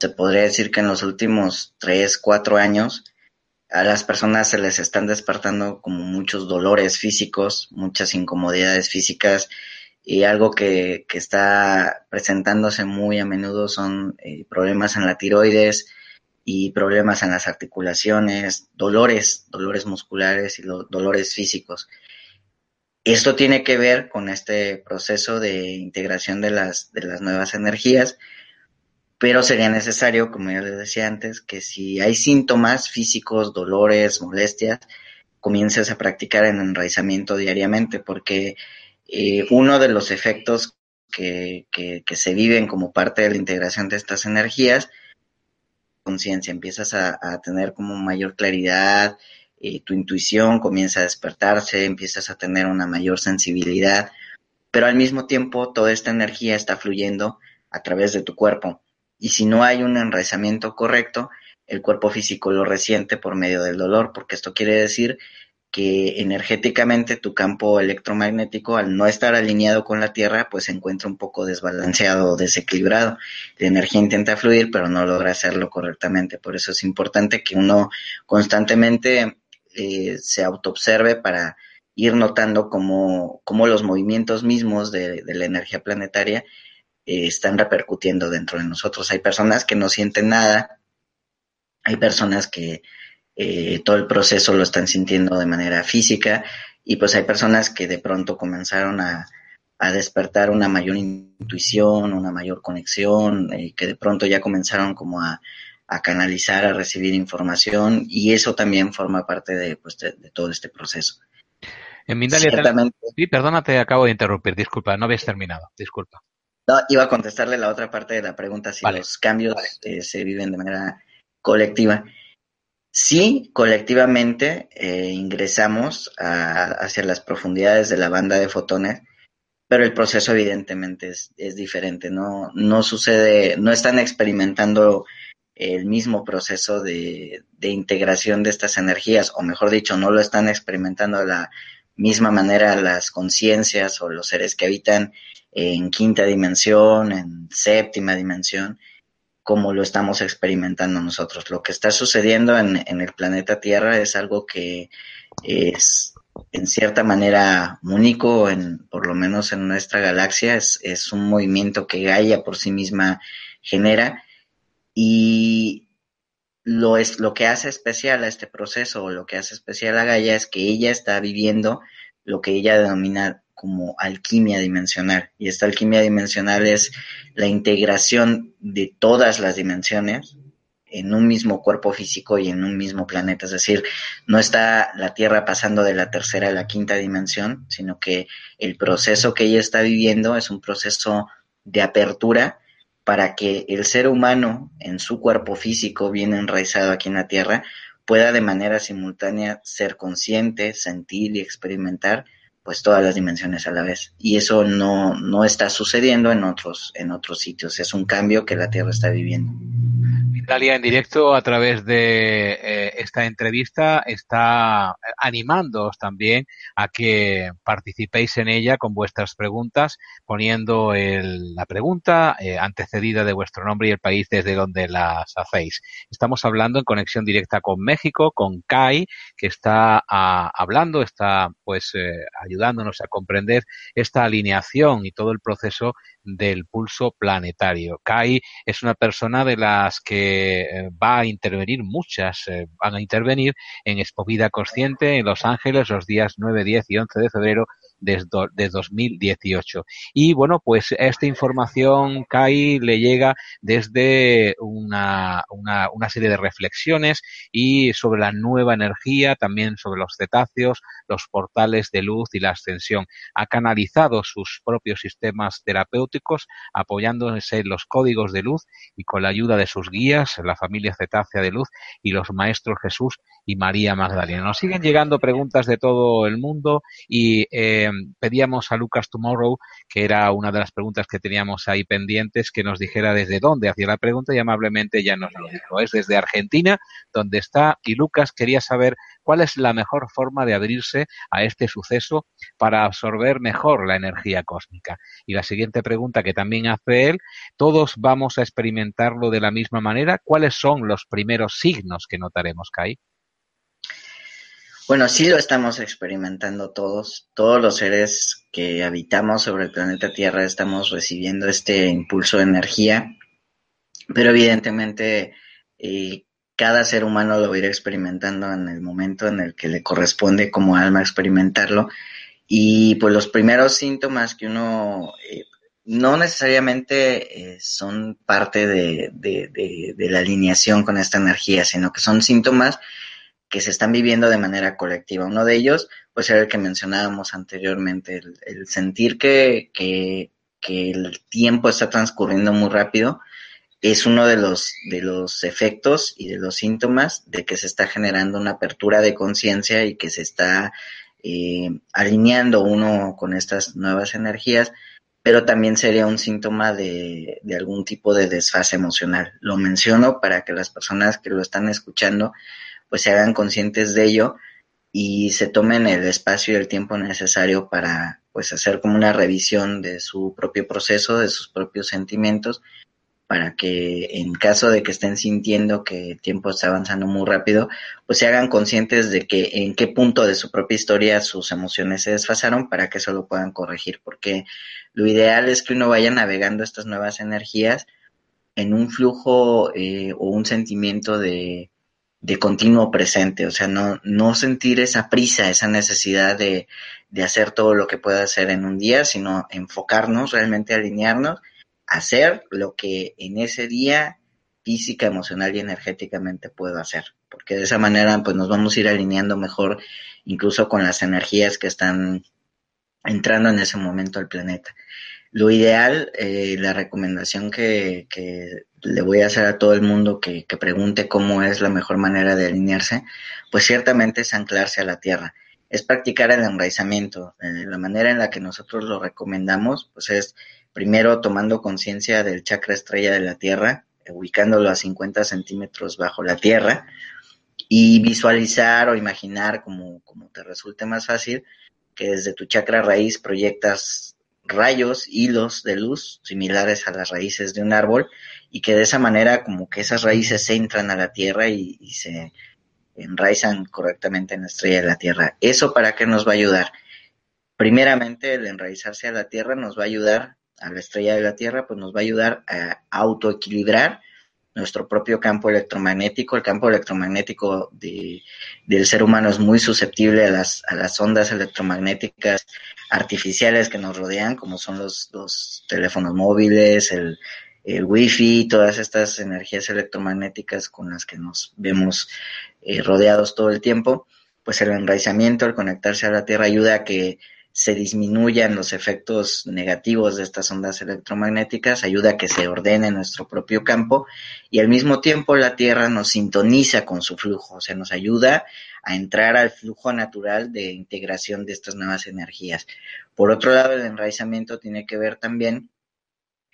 Se podría decir que en los últimos tres, cuatro años a las personas se les están despertando como muchos dolores físicos, muchas incomodidades físicas y algo que, que está presentándose muy a menudo son eh, problemas en la tiroides y problemas en las articulaciones, dolores, dolores musculares y dolores físicos. Esto tiene que ver con este proceso de integración de las, de las nuevas energías pero sería necesario, como ya les decía antes, que si hay síntomas físicos, dolores, molestias, comiences a practicar el enraizamiento diariamente, porque eh, uno de los efectos que, que, se viven como parte de la integración de estas energías, conciencia, empiezas a, tener como mayor claridad, eh, tu intuición comienza a despertarse, empiezas a tener una mayor sensibilidad, pero al mismo tiempo toda esta energía está fluyendo a través de tu cuerpo y si no hay un enraizamiento correcto, el cuerpo físico lo resiente por medio del dolor, porque esto quiere decir que energéticamente tu campo electromagnético, al no estar alineado con la Tierra, pues se encuentra un poco desbalanceado o desequilibrado. La energía intenta fluir, pero no logra hacerlo correctamente. Por eso es importante que uno constantemente eh, se autoobserve para ir notando cómo, cómo los movimientos mismos de, de la energía planetaria eh, están repercutiendo dentro de nosotros. Hay personas que no sienten nada, hay personas que eh, todo el proceso lo están sintiendo de manera física y pues hay personas que de pronto comenzaron a, despertar una mayor intuición, una mayor conexión, eh, que de pronto ya comenzaron como a, canalizar, a recibir información y eso también forma parte de, pues, de, todo este proceso. En Mindalia, sí, perdona, te acabo de interrumpir, disculpa, no habías terminado, disculpa. No, iba a contestarle la otra parte de la pregunta, si los cambios eh, se viven de manera colectiva. Sí, colectivamente eh, ingresamos hacia las profundidades de la banda de fotones, pero el proceso evidentemente es, es, diferente, no, no sucede, no están experimentando el mismo proceso de, de integración de estas energías, o mejor dicho, no lo están experimentando de la misma manera las conciencias o los seres que habitan en quinta dimensión, en séptima dimensión, como lo estamos experimentando nosotros. Lo que está sucediendo en, el planeta Tierra es algo que es en cierta manera único, en, por lo menos en nuestra galaxia, es, es un movimiento que Gaia por sí misma genera y lo, es, lo que hace especial a este proceso o lo que hace especial a Gaia es que ella está viviendo lo que ella denomina como alquimia dimensional. Y esta alquimia dimensional es la integración de todas las dimensiones en un mismo cuerpo físico y en un mismo planeta. Es decir, no está la Tierra pasando de la tercera a la quinta dimensión, sino que el proceso que ella está viviendo es un proceso de apertura para que el ser humano en su cuerpo físico bien enraizado aquí en la Tierra pueda de manera simultánea ser consciente, sentir y experimentar pues todas las dimensiones a la vez. Y eso no, no está sucediendo en otros, en otros sitios. Es un cambio que la Tierra está viviendo. Italia en directo a través de eh, esta entrevista está animándoos también a que participéis en ella con vuestras preguntas, poniendo la pregunta eh, antecedida de vuestro nombre y el país desde donde las hacéis. Estamos hablando en conexión directa con México, con Kai, que está ah, hablando, está pues eh, ayudándonos a comprender esta alineación y todo el proceso del pulso planetario. Kai es una persona de las que eh, va a intervenir, muchas eh, van a intervenir en Expo Vida Consciente en Los Ángeles los días 9, 10 y 11 de febrero desde de 2018. Y bueno, pues esta información, Kai, le llega desde una, una, una serie de reflexiones y sobre la nueva energía, también sobre los cetáceos, los portales de luz y la ascensión. Ha canalizado sus propios sistemas terapéuticos apoyándose en los códigos de luz y con la ayuda de sus guías, la familia cetácea de luz y los maestros Jesús y María Magdalena. Nos siguen llegando preguntas de todo el mundo y eh, pedíamos a Lucas Tomorrow, que era una de las preguntas que teníamos ahí pendientes, que nos dijera desde dónde hacía la pregunta y amablemente ya nos lo dijo. Es desde Argentina, donde está, y Lucas quería saber cuál es la mejor forma de abrirse a este suceso para absorber mejor la energía cósmica. Y la siguiente pregunta que también hace él, ¿todos vamos a experimentarlo de la misma manera? ¿Cuáles son los primeros signos que notaremos, Kai? Bueno, sí lo estamos experimentando todos. Todos los seres que habitamos sobre el planeta Tierra estamos recibiendo este impulso de energía, pero evidentemente eh, cada ser humano lo va a ir experimentando en el momento en el que le corresponde como alma experimentarlo. Y pues los primeros síntomas que uno eh, no necesariamente eh, son parte de, la alineación con esta energía, sino que son síntomas que se están viviendo de manera colectiva. Uno de ellos, pues era el que mencionábamos anteriormente, el, sentir que, que, el tiempo está transcurriendo muy rápido, es uno de los, de los efectos y de los síntomas de que se está generando una apertura de conciencia y que se está eh, alineando uno con estas nuevas energías, pero también sería un síntoma de, de algún tipo de desfase emocional. Lo menciono para que las personas que lo están escuchando pues se hagan conscientes de ello y se tomen el espacio y el tiempo necesario para pues hacer como una revisión de su propio proceso, de sus propios sentimientos para que en caso de que estén sintiendo que el tiempo está avanzando muy rápido, pues se hagan conscientes de que en qué punto de su propia historia sus emociones se desfasaron para que eso lo puedan corregir, porque lo ideal es que uno vaya navegando estas nuevas energías en un flujo eh, o un sentimiento de, de continuo presente, o sea, no, no sentir esa prisa, esa necesidad de, de hacer todo lo que pueda hacer en un día, sino enfocarnos, realmente alinearnos hacer lo que en ese día física, emocional y energéticamente puedo hacer, porque de esa manera pues nos vamos a ir alineando mejor incluso con las energías que están entrando en ese momento al planeta. Lo ideal, eh, la recomendación que, que, le voy a hacer a todo el mundo que, que pregunte cómo es la mejor manera de alinearse, pues ciertamente es anclarse a la tierra es practicar el enraizamiento. Eh, la manera en la que nosotros lo recomendamos, pues es primero tomando conciencia del chakra estrella de la Tierra, ubicándolo a 50 centímetros bajo la Tierra, y visualizar o imaginar, como, como te resulte más fácil, que desde tu chakra raíz proyectas rayos, hilos de luz similares a las raíces de un árbol y que de esa manera como que esas raíces se entran a la tierra y, se enraizan correctamente en la estrella de la tierra. ¿Eso para qué nos va a ayudar? Primeramente, el enraizarse a la tierra nos va a ayudar a la estrella de la Tierra, pues nos va a ayudar a autoequilibrar nuestro propio campo electromagnético. El campo electromagnético de, del ser humano es muy susceptible a las, a las ondas electromagnéticas artificiales que nos rodean, como son los, los teléfonos móviles, el, el wifi, todas estas energías electromagnéticas con las que nos vemos eh, rodeados todo el tiempo. Pues el enraizamiento, el conectarse a la Tierra ayuda a que se disminuyan los efectos negativos de estas ondas electromagnéticas, ayuda a que se ordene nuestro propio campo y al mismo tiempo la Tierra nos sintoniza con su flujo, o sea, nos ayuda a entrar al flujo natural de integración de estas nuevas energías. Por otro lado, el enraizamiento tiene que ver también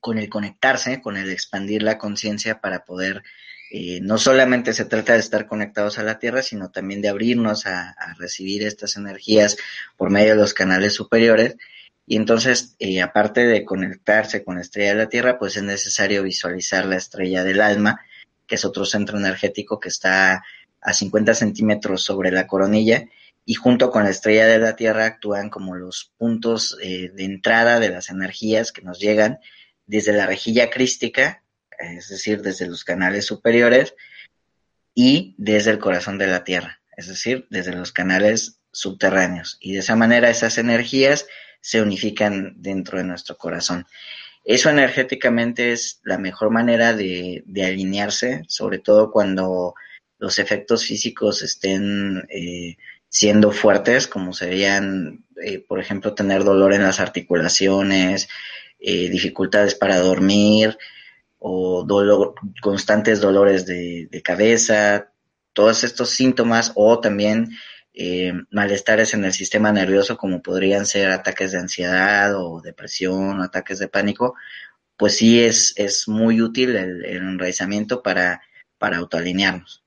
con el conectarse, con el expandir la conciencia para poder eh, no solamente se trata de estar conectados a la Tierra, sino también de abrirnos a, recibir estas energías por medio de los canales superiores. Y entonces, eh, aparte de conectarse con la estrella de la Tierra, pues es necesario visualizar la estrella del alma, que es otro centro energético que está a 50 centímetros sobre la coronilla, y junto con la estrella de la Tierra actúan como los puntos eh, de entrada de las energías que nos llegan desde la rejilla crística es decir, desde los canales superiores y desde el corazón de la Tierra, es decir, desde los canales subterráneos y de esa manera esas energías se unifican dentro de nuestro corazón. Eso energéticamente es la mejor manera de, alinearse, sobre todo cuando los efectos físicos estén eh, siendo fuertes, como serían, eh, por ejemplo, tener dolor en las articulaciones, eh, dificultades para dormir o dolor, constantes dolores de, cabeza, todos estos síntomas o también eh, malestares en el sistema nervioso como podrían ser ataques de ansiedad o depresión o ataques de pánico, pues sí es, es muy útil el, el enraizamiento para, para autoalinearnos.